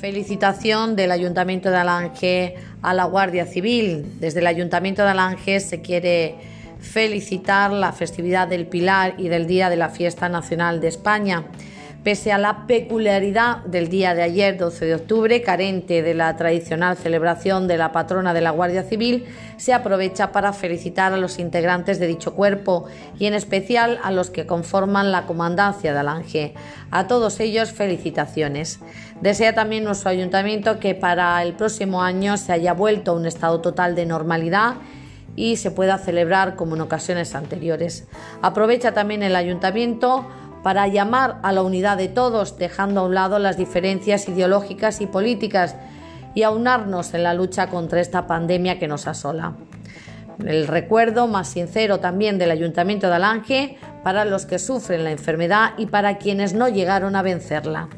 Felicitación del Ayuntamiento de Alange a la Guardia Civil. Desde el Ayuntamiento de Alange se quiere felicitar la festividad del Pilar y del Día de la Fiesta Nacional de España. Pese a la peculiaridad del día de ayer, 12 de octubre, carente de la tradicional celebración de la patrona de la Guardia Civil, se aprovecha para felicitar a los integrantes de dicho cuerpo y en especial a los que conforman la comandancia de Alange. A todos ellos felicitaciones. Desea también nuestro ayuntamiento que para el próximo año se haya vuelto a un estado total de normalidad y se pueda celebrar como en ocasiones anteriores. Aprovecha también el ayuntamiento para llamar a la unidad de todos, dejando a un lado las diferencias ideológicas y políticas y aunarnos en la lucha contra esta pandemia que nos asola. El recuerdo más sincero también del Ayuntamiento de Alange para los que sufren la enfermedad y para quienes no llegaron a vencerla.